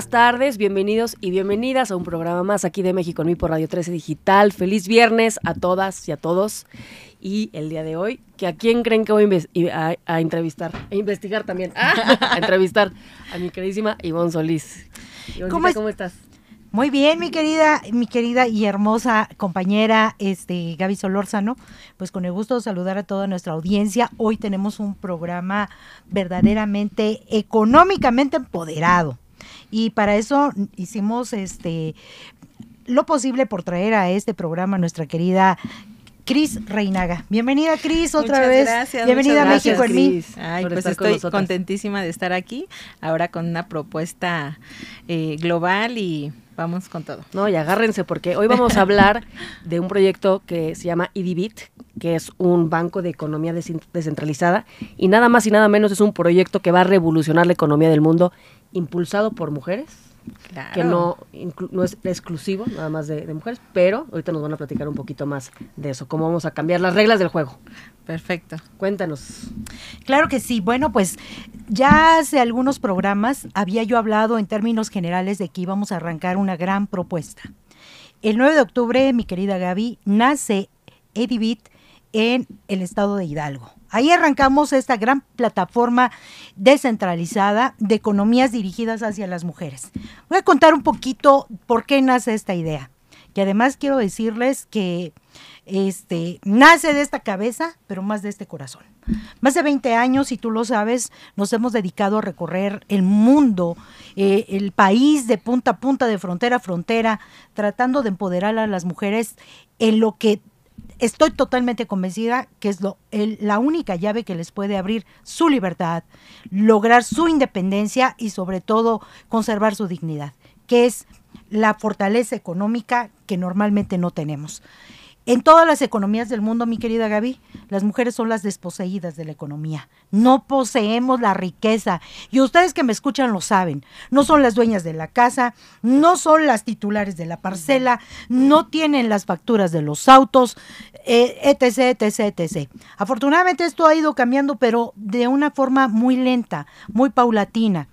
buenas tardes, bienvenidos y bienvenidas a un programa más aquí de México en mí por Radio 13 Digital. Feliz viernes a todas y a todos. Y el día de hoy, que a quién creen que voy a, entrevistar, a investigar también, a entrevistar a mi queridísima Ivonne Solís. ¿Cómo, ¿Cómo estás? Muy bien, mi querida, mi querida y hermosa compañera, este Gaby Solórzano. Pues con el gusto de saludar a toda nuestra audiencia. Hoy tenemos un programa verdaderamente económicamente empoderado. Y para eso hicimos este lo posible por traer a este programa a nuestra querida Cris Reinaga. Bienvenida, Cris, otra vez. Gracias, Bienvenida a México en mí. Ay, pues estoy contentísima de estar aquí, ahora con una propuesta eh, global y vamos con todo. No, y agárrense porque hoy vamos a hablar de un proyecto que se llama IDIBIT, que es un banco de economía descentralizada y nada más y nada menos es un proyecto que va a revolucionar la economía del mundo impulsado por mujeres, que no, no es exclusivo nada más de, mujeres, pero ahorita nos van a platicar un poquito más de eso, cómo vamos a cambiar las reglas del juego. Perfecto. Cuéntanos. Claro que sí. Bueno, pues ya hace algunos programas había yo hablado en términos generales de que íbamos a arrancar una gran propuesta. El 9 de octubre, mi querida Gaby, nace Edibit en el estado de Hidalgo. Ahí arrancamos esta gran plataforma descentralizada de economías dirigidas hacia las mujeres. Voy a contar un poquito por qué nace esta idea. Y además quiero decirles que este, nace de esta cabeza, pero más de este corazón. Más de 20 años, y tú lo sabes, nos hemos dedicado a recorrer el mundo, eh, el país de punta a punta, de frontera a frontera, tratando de empoderar a las mujeres en lo que estoy totalmente convencida que es la única llave que les puede abrir su libertad, lograr su independencia y sobre todo conservar su dignidad, que es la fortaleza económica que normalmente no tenemos. En todas las economías del mundo, mi querida Gaby, las mujeres son las desposeídas de la economía. No poseemos la riqueza. Y ustedes que me escuchan lo saben. No son las dueñas de la casa, no son las titulares de la parcela, no tienen las facturas de los autos, etc, etc, etc. Afortunadamente esto ha ido cambiando, pero de una forma muy lenta, muy paulatina.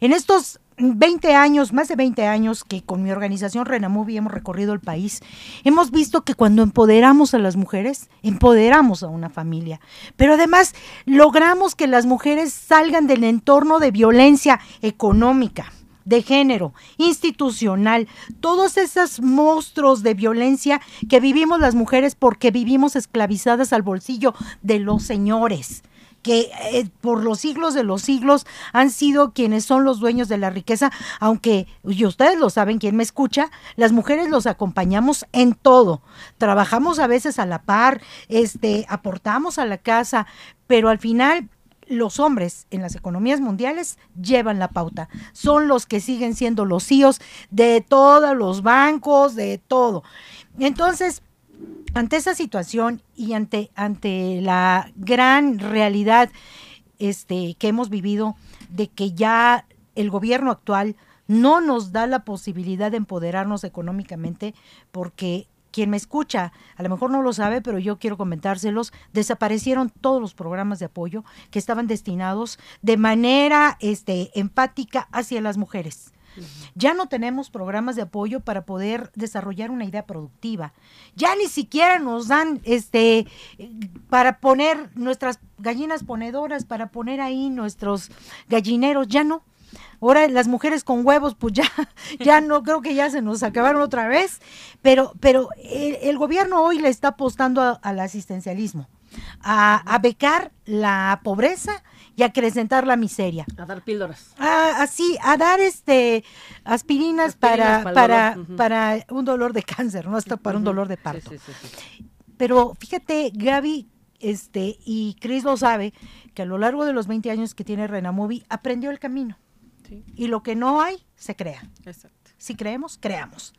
En estos 20 años, más de 20 años que con mi organización Renamuvi hemos recorrido el país, hemos visto que cuando empoderamos a las mujeres, empoderamos a una familia. Pero además logramos que las mujeres salgan del entorno de violencia económica de género, institucional, todos esos monstruos de violencia que vivimos las mujeres porque vivimos esclavizadas al bolsillo de los señores que eh, por los siglos de los siglos han sido quienes son los dueños de la riqueza, aunque, y ustedes lo saben, quien me escucha, las mujeres los acompañamos en todo. Trabajamos a veces a la par, este, aportamos a la casa, pero al final los hombres en las economías mundiales llevan la pauta. Son los que siguen siendo los CEOs de todos los bancos, de todo. Entonces, ante esa situación y ante, ante la gran realidad este, que hemos vivido de que ya el gobierno actual no nos da la posibilidad de empoderarnos económicamente porque quien me escucha, a lo mejor no lo sabe, pero yo quiero comentárselos, desaparecieron todos los programas de apoyo que estaban destinados de manera este, empática hacia las mujeres. Ya no tenemos programas de apoyo para poder desarrollar una idea productiva. Ya ni siquiera nos dan este para poner nuestras gallinas ponedoras, para poner ahí nuestros gallineros, ya no. Ahora las mujeres con huevos, pues ya, ya no creo que ya se nos acabaron otra vez, pero, pero el, gobierno hoy le está apostando al asistencialismo, a, a becar la pobreza y acrecentar la miseria. A dar píldoras. así, a dar este aspirinas, para, para, para, un dolor de cáncer, no hasta para un dolor de parto. Pero fíjate, Gaby, este, y Cris lo sabe, que a lo largo de los 20 años que tiene Renamovi, aprendió el camino. Y lo que no hay, se crea. Exacto. Si creemos, creamos.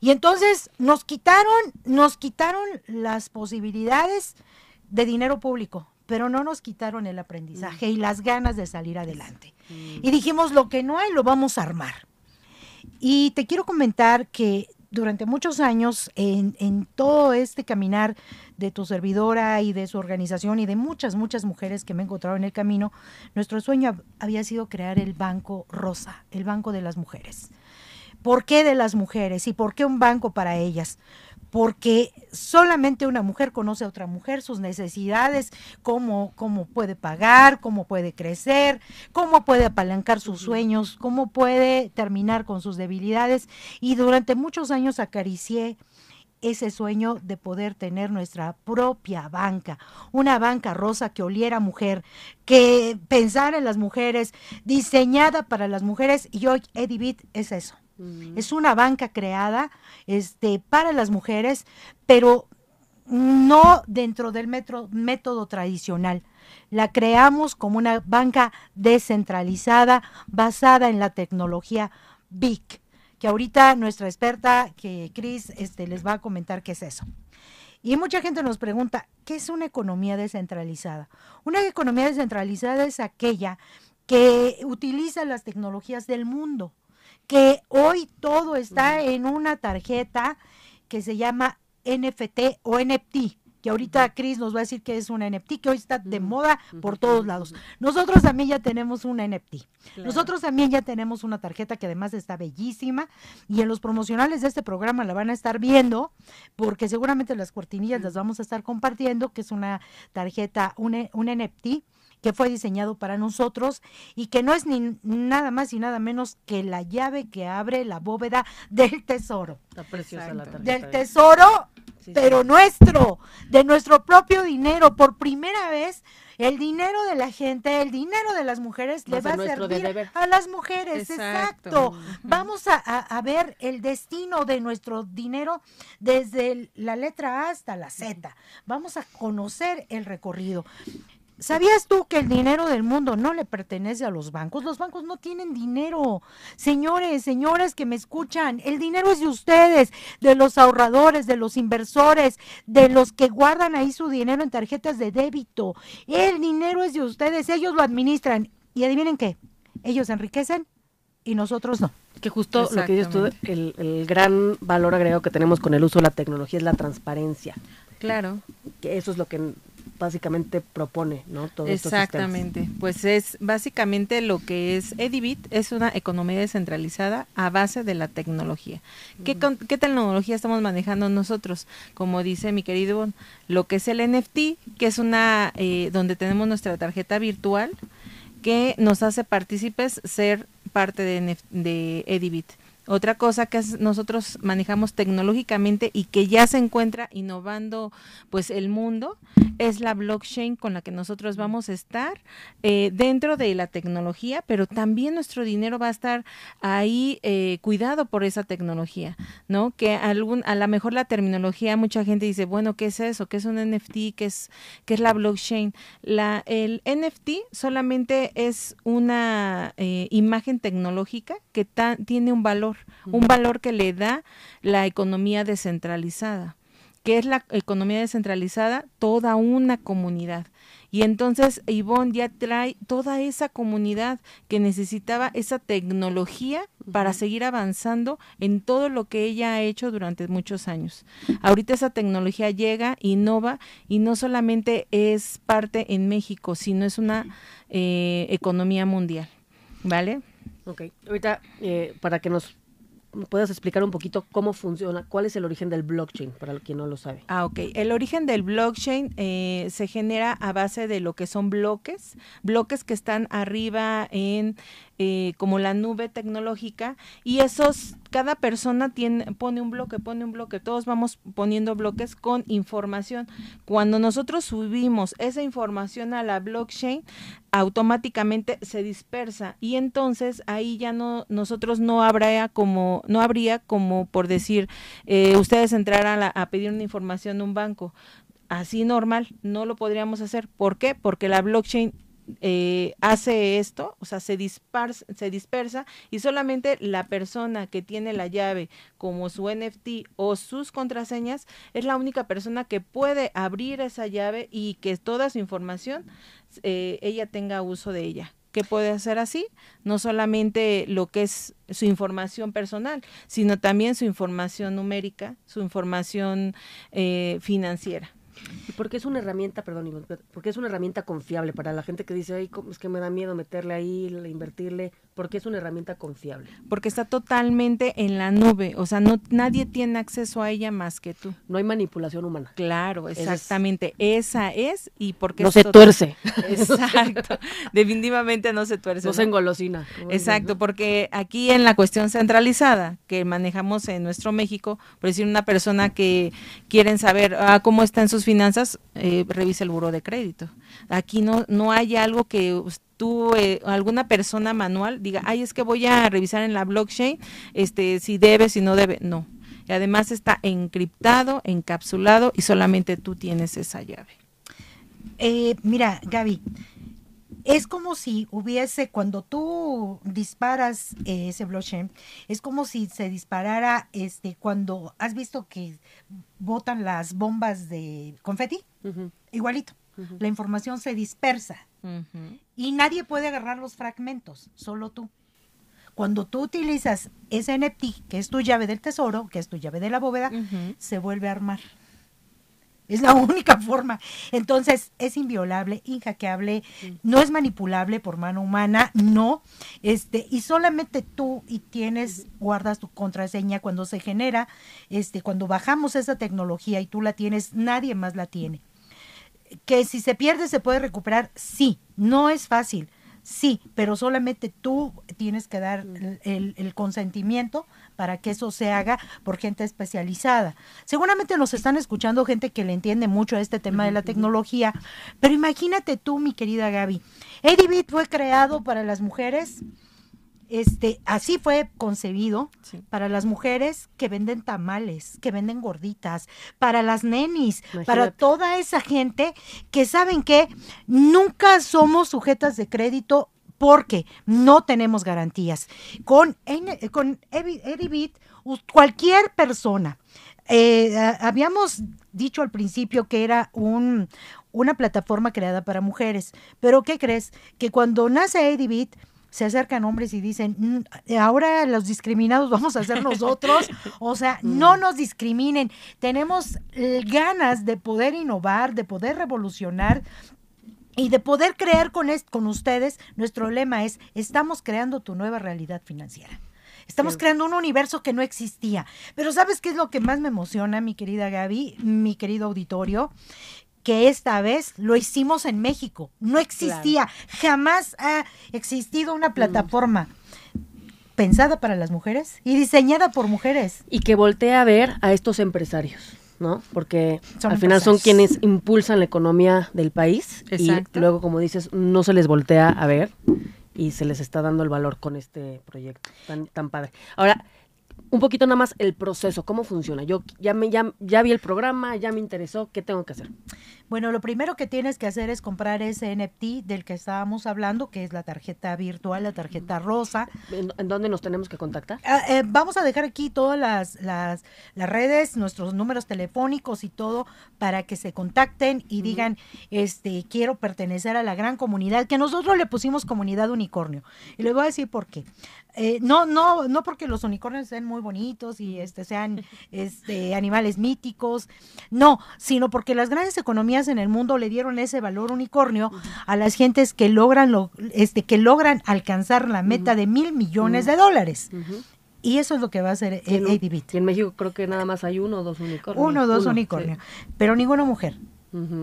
Y entonces nos quitaron, nos quitaron las posibilidades de dinero público pero no nos quitaron el aprendizaje y las ganas de salir adelante. Y dijimos, lo que no hay, lo vamos a armar. Y te quiero comentar que durante muchos años en, en, todo este caminar de tu servidora y de su organización y de muchas, muchas mujeres que me he encontrado en el camino, nuestro sueño había sido crear el Banco Rosa, el Banco de las Mujeres. ¿Por qué de las mujeres y por qué un banco para ellas? Porque solamente una mujer conoce a otra mujer, sus necesidades, cómo, cómo puede pagar, cómo puede crecer, cómo puede apalancar sus sueños, cómo puede terminar con sus debilidades. Y durante muchos años acaricié ese sueño de poder tener nuestra propia banca, una banca rosa que oliera mujer, que pensara en las mujeres, diseñada para las mujeres, y hoy Edibit es eso es una banca creada este, para las mujeres, pero no dentro del método tradicional. La creamos como una banca descentralizada basada en la tecnología BIC, que ahorita nuestra experta, que Cris, este, les va a comentar qué es eso. Y mucha gente nos pregunta, ¿qué es una economía descentralizada? Una economía descentralizada es aquella que utiliza las tecnologías del mundo que hoy todo está en una tarjeta que se llama NFT o NFT que ahorita Chris nos va a decir que es una NFT, que hoy está de moda por todos lados. Nosotros también ya tenemos una NFT. Nosotros también ya tenemos una tarjeta que además está bellísima y en los promocionales de este programa la van a estar viendo porque seguramente las cortinillas las vamos a estar compartiendo, que es una tarjeta, un, un NFT que fue diseñado para nosotros y que no es ni nada más y nada menos que la llave que abre la bóveda del tesoro. Está preciosa la Del tesoro, pero nuestro, de nuestro propio dinero. Por primera vez, el dinero de la gente, el dinero de las mujeres le va a servir a las mujeres. Exacto. Vamos a, a, ver el destino de nuestro dinero desde la letra A hasta la Z. Vamos a conocer el recorrido. ¿Sabías tú que el dinero del mundo no le pertenece a los bancos? Los bancos no tienen dinero. Señores, señoras que me escuchan, el dinero es de ustedes, de los ahorradores, de los inversores, de los que guardan ahí su dinero en tarjetas de débito. El dinero es de ustedes, ellos lo administran. Y adivinen qué, ellos enriquecen y nosotros no. Que justo lo que dices tú, el, el gran valor agregado que tenemos con el uso de la tecnología es la transparencia. Claro. Que eso es lo que básicamente propone, ¿no? Todo Exactamente. Pues es básicamente lo que es Edibit, es una economía descentralizada a base de la tecnología. ¿Qué, ¿Qué, tecnología estamos manejando nosotros? Como dice mi querido, lo que es el NFT, que es una, eh, donde tenemos nuestra tarjeta virtual que nos hace partícipes ser parte de, de Edibit. Otra cosa que nosotros manejamos tecnológicamente y que ya se encuentra innovando pues el mundo es la blockchain con la que nosotros vamos a estar eh, dentro de la tecnología, pero también nuestro dinero va a estar ahí eh, cuidado por esa tecnología, ¿no? Que algún, a lo mejor la terminología, mucha gente dice, bueno, ¿qué es eso? ¿Qué es un NFT? ¿Qué es, qué es la blockchain? La, el NFT solamente es una eh, imagen tecnológica que tiene un valor un valor que le da la economía descentralizada. ¿Qué es la economía descentralizada? Toda una comunidad. Y entonces Ivonne ya trae toda esa comunidad que necesitaba esa tecnología para seguir avanzando en todo lo que ella ha hecho durante muchos años. Ahorita esa tecnología llega, innova y no solamente es parte en México, sino es una eh, economía mundial. ¿Vale? Ok, ahorita eh, para que nos puedas explicar un poquito cómo funciona, cuál es el origen del blockchain, para quien no lo sabe. Ah, ok. El origen del blockchain eh, se genera a base de lo que son bloques, bloques que están arriba en eh, como la nube tecnológica y esos cada persona tiene pone un bloque pone un bloque todos vamos poniendo bloques con información. Cuando nosotros subimos esa información a la blockchain automáticamente se dispersa y entonces ahí ya no nosotros no habrá como no habría como por decir eh, ustedes entraran a, a pedir una información a un banco. Así normal no lo podríamos hacer. ¿por qué? porque la blockchain eh, hace esto, o sea, se dispersa, se dispersa y solamente la persona que tiene la llave como su NFT o sus contraseñas es la única persona que puede abrir esa llave y que toda su información eh, ella tenga uso de ella que puede hacer así, no solamente lo que es su información personal, sino también su información numérica, su información eh, financiera. ¿Y por qué es una herramienta, perdón, porque es una herramienta confiable para la gente que dice, ay, es que me da miedo meterle ahí, invertirle? porque es una herramienta confiable. Porque está totalmente en la nube, o sea, no nadie tiene acceso a ella más que tú. No hay manipulación humana. Claro, exactamente, esa es y porque no se tuerce. Exacto. Definitivamente no se tuerce. No, se engolosina. Exacto, porque aquí en la cuestión centralizada que manejamos en nuestro México, por decir una persona que quieren saber ah, cómo están sus finanzas, eh, revisa el buro de crédito. Aquí no no hay algo que tú, eh, alguna persona manual, diga, ay, es que voy a revisar en la blockchain este, si debe, si no debe. No. Y además está encriptado, encapsulado y solamente tú tienes esa llave. Eh, mira, Gaby, es como si hubiese, cuando tú disparas eh, ese blockchain, es como si se disparara, este, cuando has visto que botan las bombas de confeti, igualito. La información se dispersa y nadie puede agarrar los fragmentos, solo tú. Cuando tú utilizas ese NFT, que es tu llave del tesoro, que es tu llave de la bóveda, se vuelve a armar. Es la única forma. Entonces, es inviolable, inhackeable, no es manipulable por mano humana, no. Este, y solamente tú y tienes, guardas tu contraseña cuando se genera, este, cuando bajamos esa tecnología y tú la tienes, nadie más la tiene. Que si se pierde se puede recuperar, sí, no es fácil, sí, pero solamente tú tienes que dar el, consentimiento para que eso se haga por gente especializada. Seguramente nos están escuchando gente que le entiende mucho a este tema de la tecnología, pero imagínate tú, mi querida Gaby, Edibit fue creado para las mujeres este, así fue concebido para las mujeres que venden tamales, que venden gorditas, para las nenis, para toda esa gente que saben que nunca somos sujetas de crédito porque no tenemos garantías. Con, con Edibit, cualquier persona, eh, habíamos dicho al principio que era un, una plataforma creada para mujeres, pero ¿qué crees? Que cuando nace Edibit, se acercan hombres y dicen, mm, ahora los discriminados vamos a ser nosotros. o sea, no mm. nos discriminen. Tenemos ganas de poder innovar, de poder revolucionar, y de poder crear con, con ustedes, nuestro lema es, estamos creando tu nueva realidad financiera. Estamos creando un universo que no existía. Pero ¿sabes qué es lo que más me emociona, mi querida Gaby, mi querido auditorio? que esta vez lo hicimos en México. No existía, jamás ha existido una mm. plataforma. pensada para las mujeres y diseñada por mujeres. Y que voltea a ver a estos empresarios, ¿no? Porque al final son quienes impulsan la economía del país y luego, como dices, no se les voltea a ver y se les está dando el valor con este proyecto tan, tan padre. Ahora, un poquito nada más el proceso, cómo funciona. Yo ya me ya, ya vi el programa, ya me interesó, ¿qué tengo que hacer? Bueno, lo primero que tienes que hacer es comprar ese NFT del que estábamos hablando, que es la tarjeta virtual, la tarjeta rosa. ¿En, dónde nos tenemos que contactar? Ah, eh, vamos a dejar aquí todas las, las, las, redes, nuestros números telefónicos y todo para que se contacten y digan, este, quiero pertenecer a la gran comunidad, que nosotros le pusimos comunidad unicornio. Y les voy a decir por qué. Eh, no, no, no porque los unicornios sean muy bonitos y este sean este animales míticos, no, sino porque las grandes economías en el mundo le dieron ese valor unicornio a las gentes que logran lo, este, que logran alcanzar la meta de mil millones de dólares. Y eso es lo que va a hacer ADB. Y en México creo que nada más hay uno o dos unicornios. Uno o dos unicornios, pero ninguna mujer.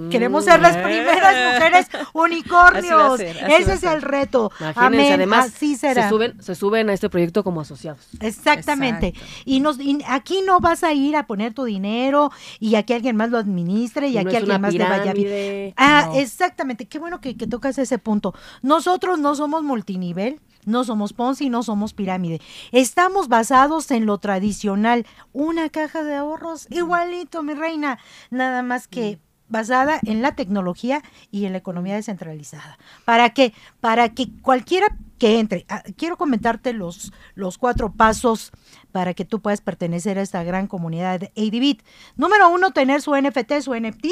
Queremos ser las primeras mujeres unicornios. Ese es el reto. Amén. Además, Así será. Se suben, se suben a este proyecto como asociados. Exactamente. Y, nos, aquí no vas a ir a poner tu dinero y aquí alguien más lo administre y aquí alguien más te vaya bien. Ah, exactamente. Qué bueno que, que tocas ese punto. Nosotros no somos multinivel. No somos Ponzi, no somos pirámide. Estamos basados en lo tradicional. Una caja de ahorros, igualito, mi reina. Nada más que basada en la tecnología y en la economía descentralizada. ¿Para qué? Para que cualquiera que entre, ah, quiero comentarte los, los cuatro pasos para que tú puedas pertenecer a esta gran comunidad de ADBIT. Número uno, tener su NFT, su NFT.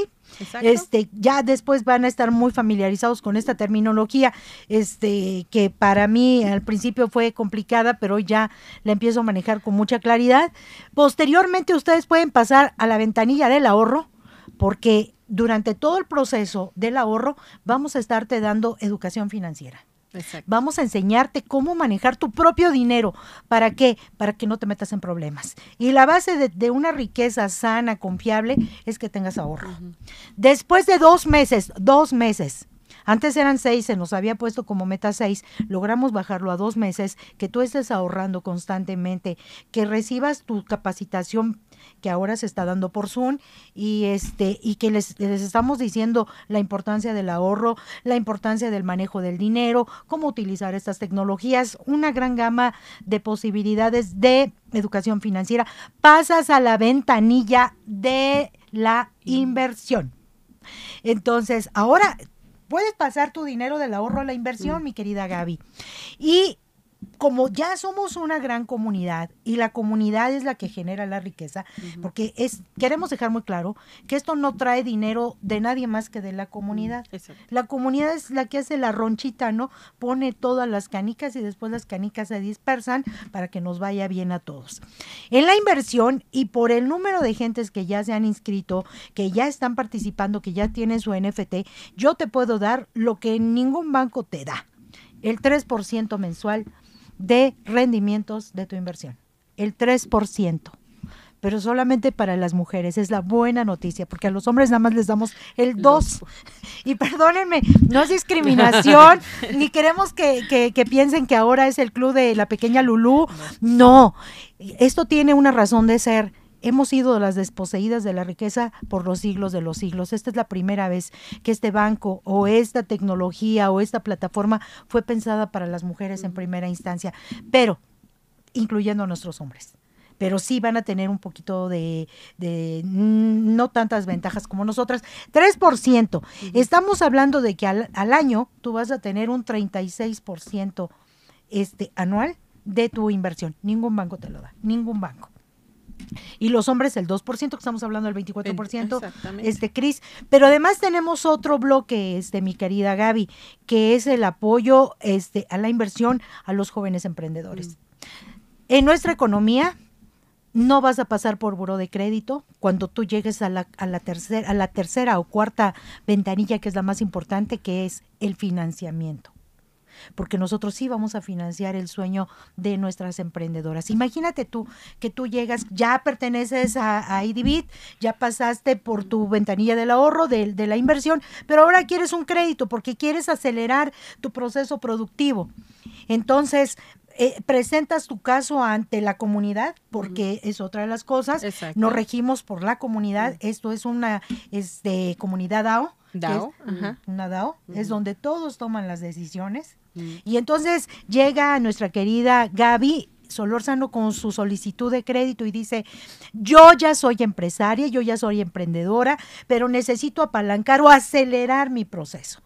Este, ya después van a estar muy familiarizados con esta terminología, este, que para mí al principio fue complicada, pero ya la empiezo a manejar con mucha claridad. Posteriormente, ustedes pueden pasar a la ventanilla del ahorro, porque durante todo el proceso del ahorro vamos a estarte dando educación financiera. Vamos a enseñarte cómo manejar tu propio dinero. ¿Para qué? Para que no te metas en problemas. Y la base de, una riqueza sana, confiable, es que tengas ahorro. Después de dos meses, dos meses, antes eran seis, se nos había puesto como meta seis, logramos bajarlo a dos meses, que tú estés ahorrando constantemente, que recibas tu capacitación que ahora se está dando por Zoom y este y que les, les estamos diciendo la importancia del ahorro, la importancia del manejo del dinero, cómo utilizar estas tecnologías, una gran gama de posibilidades de educación financiera. Pasas a la ventanilla de la inversión. Entonces, ahora puedes pasar tu dinero del ahorro a la inversión, mi querida Gaby. Y como ya somos una gran comunidad y la comunidad es la que genera la riqueza, porque es queremos dejar muy claro que esto no trae dinero de nadie más que de la comunidad. La comunidad es la que hace la ronchita, ¿no? Pone todas las canicas y después las canicas se dispersan para que nos vaya bien a todos. En la inversión y por el número de gentes que ya se han inscrito, que ya están participando, que ya tienen su NFT, yo te puedo dar lo que ningún banco te da. El 3% mensual de rendimientos de tu inversión. El 3%. Pero solamente para las mujeres es la buena noticia, porque a los hombres nada más les damos el 2. Y perdónenme, no es discriminación, ni queremos que, que, que, piensen que ahora es el club de la pequeña Lulú. No, esto tiene una razón de ser hemos sido las desposeídas de la riqueza por los siglos de los siglos. Esta es la primera vez que este banco o esta tecnología o esta plataforma fue pensada para las mujeres en primera instancia, pero incluyendo a nuestros hombres pero sí van a tener un poquito de, no tantas ventajas como nosotras. 3%. Estamos hablando de que al, al, año tú vas a tener un 36% este, anual de tu inversión. Ningún banco te lo da, ningún banco y los hombres el 2%, que estamos hablando del 24%, este Cris, pero además tenemos otro bloque, este mi querida Gaby, que es el apoyo este a la inversión a los jóvenes emprendedores. Mm. En nuestra economía no vas a pasar por buro de crédito cuando tú llegues a la, a la, tercera, a la tercera o cuarta ventanilla, que es la más importante, que es el financiamiento porque nosotros sí vamos a financiar el sueño de nuestras emprendedoras. Imagínate tú que tú llegas, ya perteneces a, a IDBIT, ya pasaste por tu ventanilla del ahorro, de, de la inversión, pero ahora quieres un crédito porque quieres acelerar tu proceso productivo. Entonces, eh, presentas tu caso ante la comunidad, porque es otra de las cosas. Nos regimos por la comunidad. Esto es una este, comunidad DAO. DAO. una DAO. Es donde todos toman las decisiones. Y entonces llega nuestra querida Gaby Solórzano con su solicitud de crédito y dice, yo ya soy empresaria, yo ya soy emprendedora, pero necesito apalancar o acelerar mi proceso.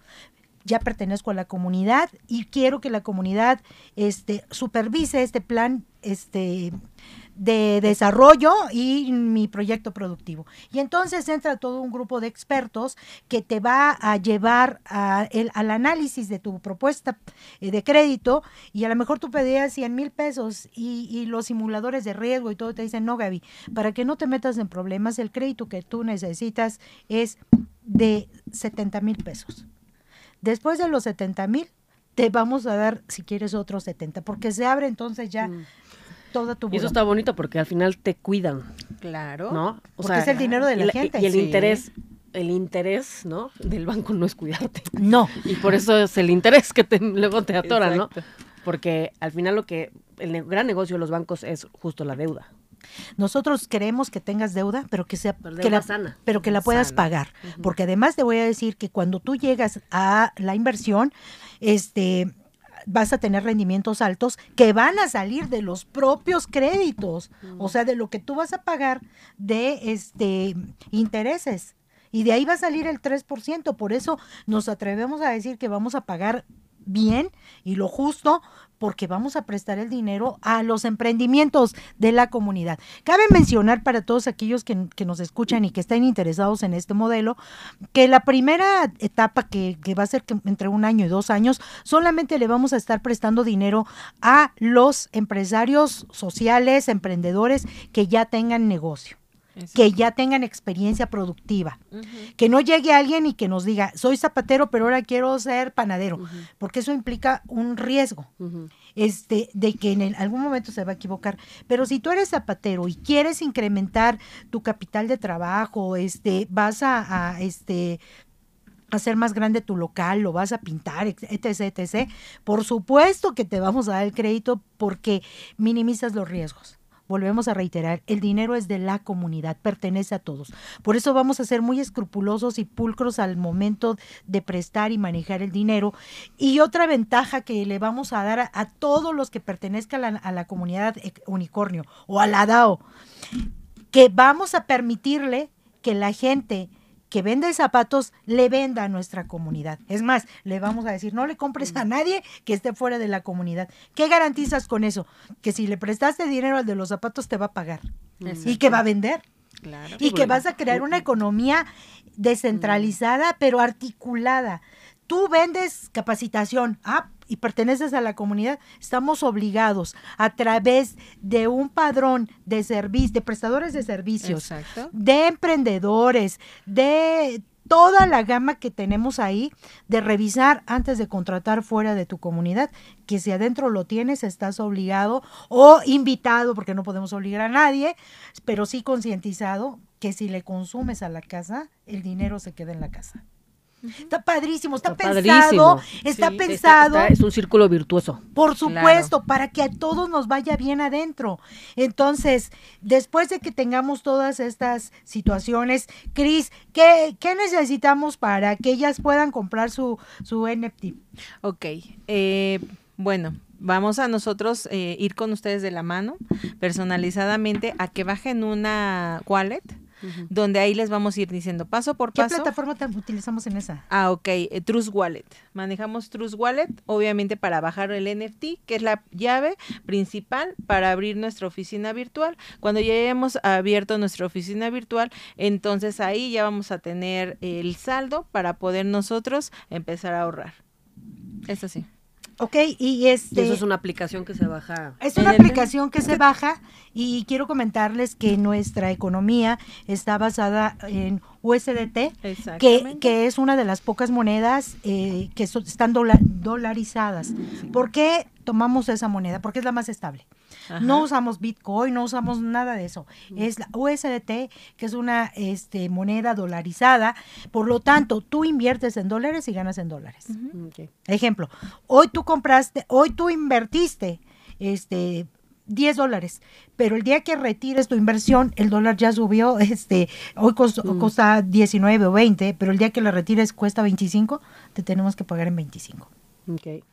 Ya pertenezco a la comunidad y quiero que la comunidad este, supervise este plan este, de desarrollo y mi proyecto productivo. Y entonces entra todo un grupo de expertos que te va a llevar a el, al análisis de tu propuesta eh, de crédito y a lo mejor tú pedías 100 mil pesos y, y, los simuladores de riesgo y todo te dicen, no Gaby, para que no te metas en problemas, el crédito que tú necesitas es de 70 mil pesos. Después de los 70 mil, te vamos a dar, si quieres, otros 70, porque se abre entonces ya mm. Toda tu vida. Y eso está bonito porque al final te cuidan. Claro. ¿No? O porque es el dinero de la, gente. Y el interés el interés, ¿no? Del banco no es cuidarte. No. Y por eso es el interés que te, luego te atoran, ¿no? Porque al final lo que el gran negocio de los bancos es justo la deuda. Nosotros queremos que tengas deuda, pero que sea que la, sana. pero que la puedas pagar, porque además te voy a decir que cuando tú llegas a la inversión, este vas a tener rendimientos altos que van a salir de los propios créditos, o sea, de lo que tú vas a pagar de este intereses Y de ahí va a salir el 3%. Por eso nos atrevemos a decir que vamos a pagar bien y lo justo porque vamos a prestar el dinero a los emprendimientos de la comunidad. Cabe mencionar para todos aquellos que, nos escuchan y que estén interesados en este modelo, que la primera etapa que, que va a ser entre un año y dos años, solamente le vamos a estar prestando dinero a los empresarios sociales, emprendedores que ya tengan negocio que ya tengan experiencia productiva. Que no llegue alguien y que nos diga, soy zapatero, pero ahora quiero ser panadero, porque eso implica un riesgo. Este, de que en algún momento se va a equivocar. Pero si tú eres zapatero y quieres incrementar tu capital de trabajo, este, vas a, a este, hacer más grande tu local, lo vas a pintar, etc, etc. Por supuesto que te vamos a dar el crédito porque minimizas los riesgos volvemos a reiterar, el dinero es de la comunidad, pertenece a todos. Por eso vamos a ser muy escrupulosos y pulcros al momento de prestar y manejar el dinero. Y otra ventaja que le vamos a dar a, todos los que pertenezcan a la, a la comunidad unicornio o a la DAO, que vamos a permitirle que la gente que vende zapatos le venda a nuestra comunidad. Es más, le vamos a decir, no le compres a nadie que esté fuera de la comunidad. ¿Qué garantizas con eso? Que si le prestaste dinero al de los zapatos te va a pagar y que va a vender. y que vas a crear una economía descentralizada, pero articulada. Tú vendes capacitación, ah, y perteneces a la comunidad, estamos obligados a través de un padrón de servicios, de prestadores de servicios, de emprendedores, de toda la gama que tenemos ahí de revisar antes de contratar fuera de tu comunidad, que si adentro lo tienes, estás obligado o invitado, porque no podemos obligar a nadie, pero sí concientizado que si le consumes a la casa, el dinero se queda en la casa. Está padrísimo, está, pensado, está pensado. es un círculo virtuoso. Por supuesto, para que a todos nos vaya bien adentro. Entonces, después de que tengamos todas estas situaciones, Cris, ¿qué, necesitamos para que ellas puedan comprar su, su NFT? Ok, eh, bueno, vamos a nosotros eh, ir con ustedes de la mano personalizadamente a que bajen una wallet donde ahí les vamos a ir diciendo paso por paso. ¿Qué plataforma utilizamos en esa? Ah, ok, eh, Trust Wallet. Manejamos Trust Wallet, obviamente para bajar el NFT, que es la llave principal para abrir nuestra oficina virtual. Cuando ya hayamos abierto nuestra oficina virtual, entonces ahí ya vamos a tener el saldo para poder nosotros empezar a ahorrar. Eso sí. Ok, y este... eso es una aplicación que se baja. Es una aplicación que se baja y quiero comentarles que nuestra economía está basada en USDT, que, que es una de las pocas monedas eh, que están dolarizadas. ¿Por qué tomamos esa moneda? Porque es la más estable. No usamos Bitcoin, no usamos nada de eso. Es la USDT, que es una este, moneda dolarizada. Por lo tanto, tú inviertes en dólares y ganas en dólares. Ejemplo, hoy tú compraste, hoy tú invertiste este 10 dólares, pero el día que retires tu inversión, el dólar ya subió, este, hoy cuesta 19 o 20, pero el día que la retires cuesta 25, te tenemos que pagar en 25.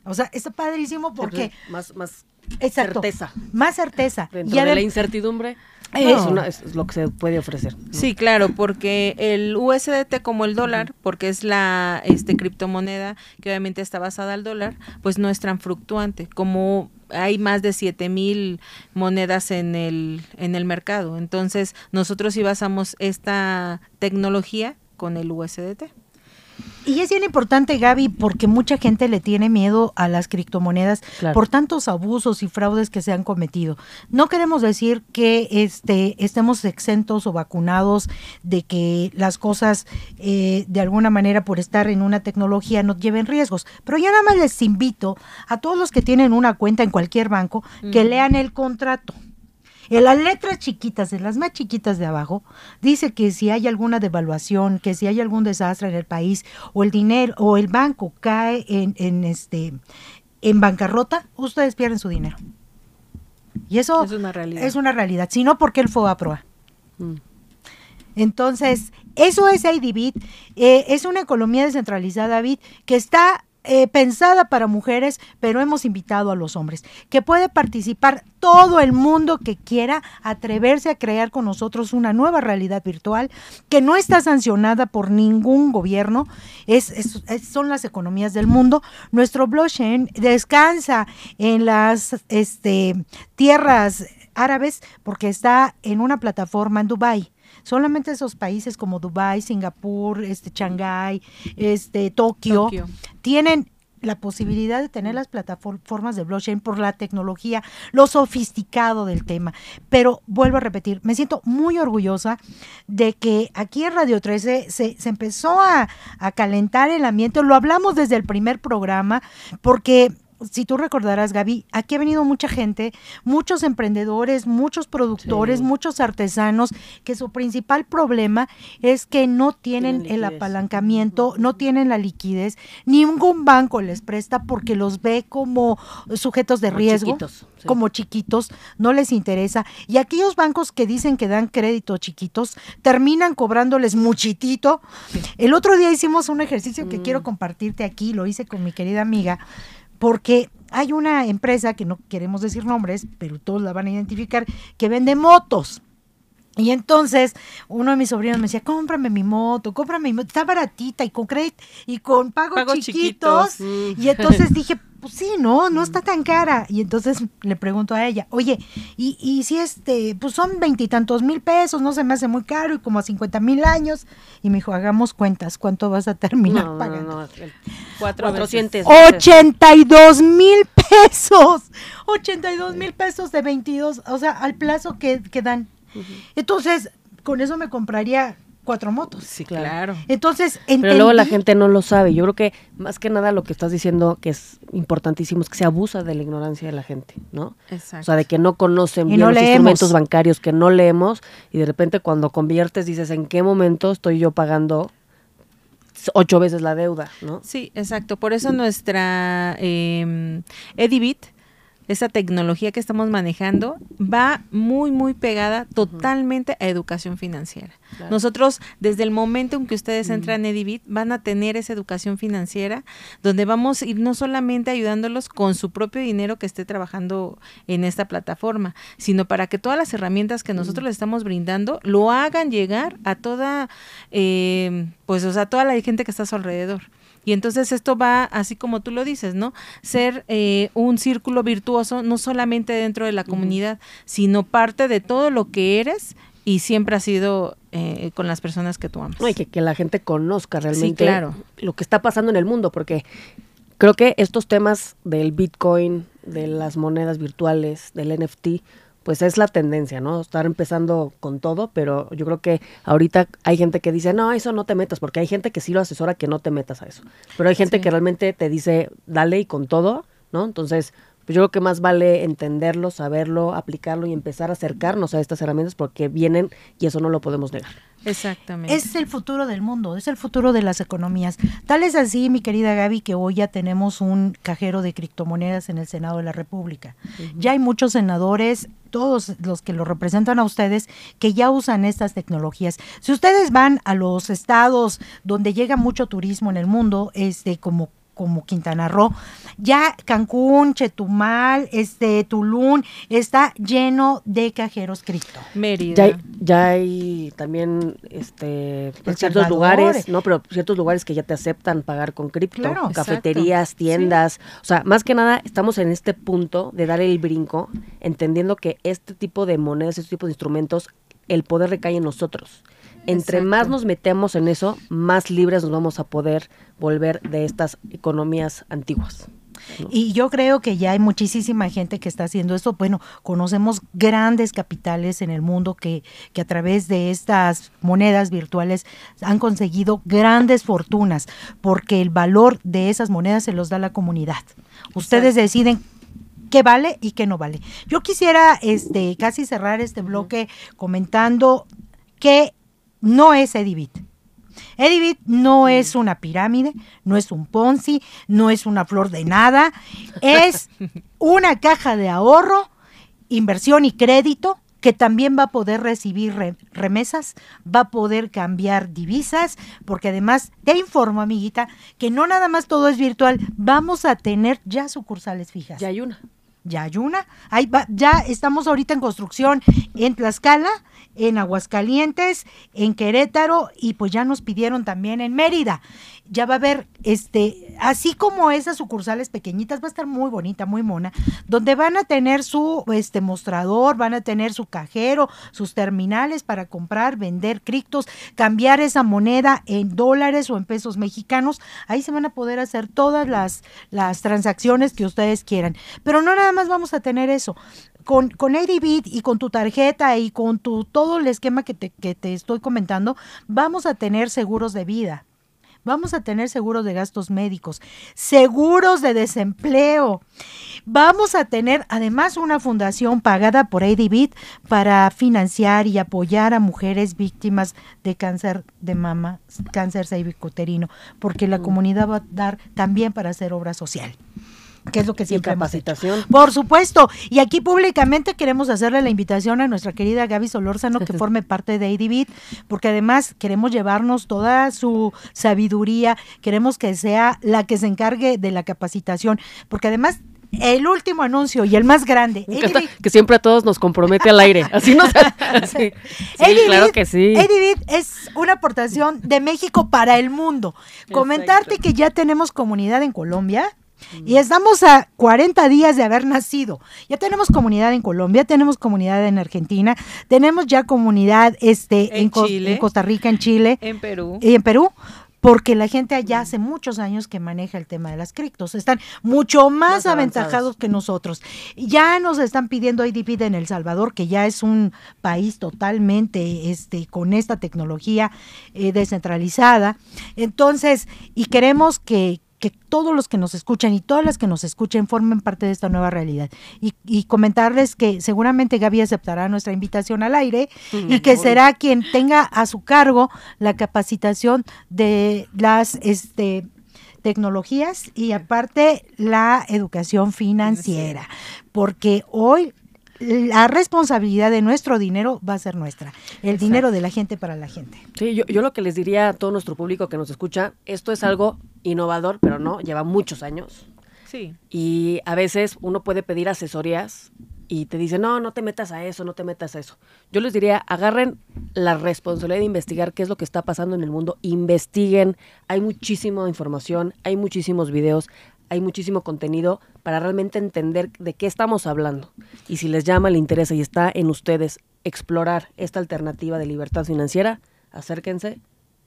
O sea, está padrísimo porque... Más, más certeza. Más certeza. Dentro y de la incertidumbre es, lo que se puede ofrecer. Sí, claro, porque el USDT como el dólar, porque es la este criptomoneda que obviamente está basada al dólar, pues no es tan fluctuante. Como hay más de 7 mil monedas en el, en el mercado. Entonces, nosotros sí basamos esta tecnología con el USDT. Y es bien importante, Gaby, porque mucha gente le tiene miedo a las criptomonedas por tantos abusos y fraudes que se han cometido. No queremos decir que este, estemos exentos o vacunados de que las cosas, eh, de alguna manera, por estar en una tecnología, nos lleven riesgos. Pero yo nada más les invito a todos los que tienen una cuenta en cualquier banco que lean el contrato. En las letras chiquitas, en las más chiquitas de abajo, dice que si hay alguna devaluación, que si hay algún desastre en el país o el dinero o el banco cae en, en este en bancarrota, ustedes pierden su dinero. Y eso es una realidad. Es una realidad. Si no, ¿por qué el FOAPROA? Mm. Entonces, eso es IDBIT. Eh, es una economía descentralizada, BIT, que está eh, pensada para mujeres, pero hemos invitado a los hombres, que puede participar todo el mundo que quiera atreverse a crear con nosotros una nueva realidad virtual que no está sancionada por ningún gobierno, es, son las economías del mundo. Nuestro blockchain descansa en las este, tierras árabes porque está en una plataforma en Dubái. Solamente esos países como Dubái, Singapur, este Shanghái, este Tokio, tienen la posibilidad de tener las plataformas de blockchain por la tecnología, lo sofisticado del tema. Pero vuelvo a repetir, me siento muy orgullosa de que aquí en Radio 13 se, se empezó a, a calentar el ambiente, lo hablamos desde el primer programa, porque si tú recordarás, Gaby, aquí ha venido mucha gente, muchos emprendedores, muchos productores, muchos artesanos, que su principal problema es que no tienen, el apalancamiento, no tienen la liquidez, ningún banco les presta porque los ve como sujetos de riesgo, como chiquitos, no les interesa. Y aquellos bancos que dicen que dan crédito chiquitos, terminan cobrándoles muchitito. El otro día hicimos un ejercicio que mm. quiero compartirte aquí, lo hice con mi querida amiga porque hay una empresa que no queremos decir nombres, pero todos la van a identificar, que vende motos. Y entonces uno de mis sobrinos me decía, cómprame mi moto, cómprame mi moto, está baratita y con crédito y con pagos, chiquitos. Y entonces dije, pues sí, no, no está tan cara. Y entonces le pregunto a ella, oye, y, y si este, pues son veintitantos mil pesos, no se me hace muy caro y como a cincuenta mil años. Y me dijo, hagamos cuentas, ¿cuánto vas a terminar pagando? No, no, cuatro 400. 82 mil pesos, 82 mil pesos de 22, o sea, al plazo que, que dan. Entonces, con eso me compraría cuatro motos. Sí, claro. Entonces, Pero luego la gente no lo sabe. Yo creo que más que nada lo que estás diciendo que es importantísimo es que se abusa de la ignorancia de la gente, ¿no? Exacto. O sea, de que no conocen bien los instrumentos bancarios, que no leemos y de repente cuando conviertes dices, ¿en qué momento estoy yo pagando ocho veces la deuda, ¿no? Sí, exacto. Por eso nuestra eh, Edibit esa tecnología que estamos manejando va muy, muy pegada totalmente a educación financiera. Nosotros, desde el momento en que ustedes entran en Edibit, van a tener esa educación financiera donde vamos a ir no solamente ayudándolos con su propio dinero que esté trabajando en esta plataforma, sino para que todas las herramientas que nosotros les estamos brindando lo hagan llegar a toda, eh, pues, o sea, toda la gente que está a su alrededor. Y entonces esto va, así como tú lo dices, ¿no? Ser eh, un círculo virtuoso, no solamente dentro de la comunidad, sino parte de todo lo que eres y siempre ha sido eh, con las personas que tú amas. y que, que, la gente conozca realmente lo que está pasando en el mundo, porque creo que estos temas del Bitcoin, de las monedas virtuales, del NFT, pues es la tendencia, ¿no? Estar empezando con todo, pero yo creo que ahorita hay gente que dice, no, eso no te metas, porque hay gente que sí lo asesora que no te metas a eso. Pero hay gente que realmente te dice, dale y con todo, ¿no? Entonces, pues yo creo que más vale entenderlo, saberlo, aplicarlo y empezar a acercarnos a estas herramientas porque vienen y eso no lo podemos negar. Exactamente. Es el futuro del mundo, es el futuro de las economías. Tal es así, mi querida Gaby, que hoy ya tenemos un cajero de criptomonedas en el Senado de la República. Ya hay muchos senadores, todos los que lo representan a ustedes, que ya usan estas tecnologías. Si ustedes van a los estados donde llega mucho turismo en el mundo, este, como como Quintana Roo. Ya Cancún, Chetumal, este Tulum está lleno de cajeros cripto. Mérida. Ya, hay también este ciertos lugares, no, pero ciertos lugares que ya te aceptan pagar con cripto, cafeterías, tiendas, o sea, más que nada estamos en este punto de dar el brinco, entendiendo que este tipo de monedas, este tipo de instrumentos, el poder recae en nosotros entre más nos metemos en eso, más libres nos vamos a poder volver de estas economías antiguas. Y yo creo que ya hay muchísima gente que está haciendo esto. Bueno, conocemos grandes capitales en el mundo que, que a través de estas monedas virtuales han conseguido grandes fortunas, porque el valor de esas monedas se los da la comunidad. Ustedes deciden qué vale y qué no vale. Yo quisiera este casi cerrar este bloque comentando que no es Edibit. Edibit no es una pirámide, no es un Ponzi, no es una flor de nada, es una caja de ahorro, inversión y crédito que también va a poder recibir remesas, va a poder cambiar divisas, porque además te informo, amiguita, que no nada más todo es virtual, vamos a tener ya sucursales fijas. Ya hay una. Ya hay una. Ahí va, ya estamos ahorita en construcción en Tlaxcala, en Aguascalientes, en Querétaro y pues ya nos pidieron también en Mérida ya va a haber, este, así como esas sucursales pequeñitas, va a estar muy bonita, muy mona, donde van a tener su este mostrador, van a tener su cajero, sus terminales para comprar, vender criptos, cambiar esa moneda en dólares o en pesos mexicanos. Ahí se van a poder hacer todas las, las transacciones que ustedes quieran. Pero no nada más vamos a tener eso. Con, con ADBIT y con tu tarjeta y con tu, todo el esquema que te, que te estoy comentando, vamos a tener seguros de vida Vamos a tener seguros de gastos médicos, seguros de desempleo. Vamos a tener además una fundación pagada por ADBIT para financiar y apoyar a mujeres víctimas de cáncer de mama, cáncer cervicuterino, porque la comunidad va a dar también para hacer obra social que es lo que siempre capacitación. Por supuesto. Y aquí públicamente queremos hacerle la invitación a nuestra querida Gaby Solórzano que forme parte de ADBIT, porque además queremos llevarnos toda su sabiduría, queremos que sea la que se encargue de la capacitación, porque además el último anuncio y el más grande. que siempre a todos nos compromete al aire. Así nos. sí, claro que sí. es una aportación de México para el mundo. Comentarte que ya tenemos comunidad en Colombia. Y estamos a 40 días de haber nacido. Ya tenemos comunidad en Colombia, tenemos comunidad en Argentina, tenemos ya comunidad este, en, Costa Rica, en Chile. En Perú. Y en Perú porque la gente allá hace muchos años que maneja el tema de las criptos, están mucho más, aventajados que nosotros. Ya nos están pidiendo IDP en El Salvador, que ya es un país totalmente este con esta tecnología eh, descentralizada. Entonces, y queremos que, que todos los que nos escuchan y todas las que nos escuchen formen parte de esta nueva realidad. Y, comentarles que seguramente Gaby aceptará nuestra invitación al aire y que será quien tenga a su cargo la capacitación de las este tecnologías y aparte la educación financiera, porque hoy la responsabilidad de nuestro dinero va a ser nuestra, el dinero de la gente para la gente. Sí, yo, yo lo que les diría a todo nuestro público que nos escucha, esto es algo innovador, pero no, lleva muchos años. Sí. Y a veces uno puede pedir asesorías y te dicen, no, no te metas a eso, no te metas a eso. Yo les diría, agarren la responsabilidad de investigar qué es lo que está pasando en el mundo, investiguen, hay muchísima información, hay muchísimos videos, hay muchísimo contenido para realmente entender de qué estamos hablando. Y si les llama, le interesa y está en ustedes explorar esta alternativa de libertad financiera, acérquense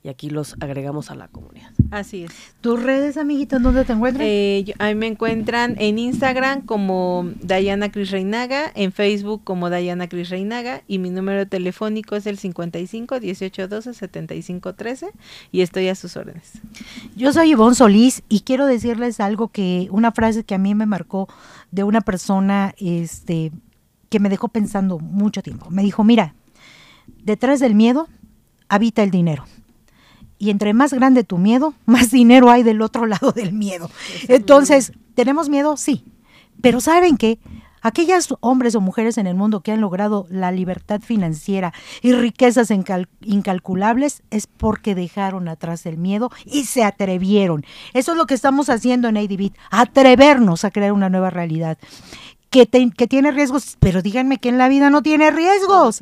y aquí los agregamos a la comunidad. Así es. ¿Tus redes, amiguitos, dónde te encuentran? Eh, ahí me encuentran en Instagram como Dayana Cris Reinaga, en Facebook como Dayana Cris Reinaga y mi número telefónico es el 55 18 12 75 13 y estoy a sus órdenes. Yo soy Ivonne Solís y quiero decirles algo que, una frase que a mí me marcó de una persona este, que me dejó pensando mucho tiempo. Me dijo, mira, detrás del miedo habita el dinero y entre más grande tu miedo, más dinero hay del otro lado del miedo. Entonces, ¿tenemos miedo? Sí. Pero ¿saben qué? Aquellas hombres o mujeres en el mundo que han logrado la libertad financiera y riquezas incalculables es porque dejaron atrás el miedo y se atrevieron. Eso es lo que estamos haciendo en ADB, atrevernos a crear una nueva realidad. Que, que, tiene riesgos, pero díganme que en la vida no tiene riesgos.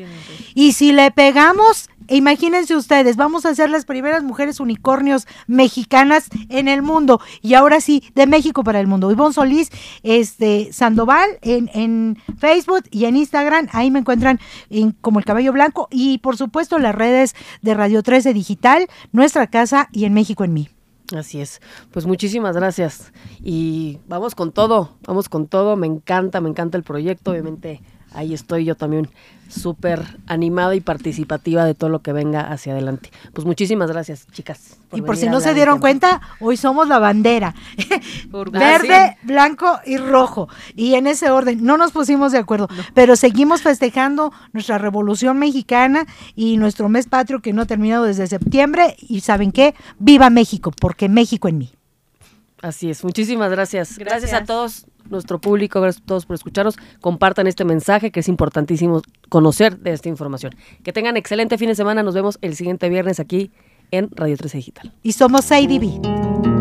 Y si le pegamos, imagínense ustedes, vamos a ser las primeras mujeres unicornios mexicanas en el mundo. Y ahora sí, de México para el mundo. Ivonne Solís, este, Sandoval en, en Facebook y en Instagram. Ahí me encuentran en, como el cabello blanco. Y por supuesto las redes de Radio 13 Digital, Nuestra Casa y en México en mí. Así es. Pues muchísimas gracias. Y vamos con todo, vamos con todo. Me encanta, me encanta el proyecto. Obviamente ahí estoy yo también súper animada y participativa de todo lo que venga hacia adelante. Pues muchísimas gracias, chicas. y por si no se dieron cuenta, hoy somos la bandera. Verde, blanco y rojo. Y en ese orden, no nos pusimos de acuerdo, pero seguimos festejando nuestra revolución mexicana y nuestro mes patrio que no ha terminado desde septiembre. Y ¿saben qué? Viva México, porque México en mí. Así es, muchísimas gracias. gracias. a todos nuestro público, gracias a todos por escucharnos. Compartan este mensaje que es importantísimo conocer de esta información. Que tengan excelente fin de semana. Nos vemos el siguiente viernes aquí en Radio 13 Digital. Y somos IDB.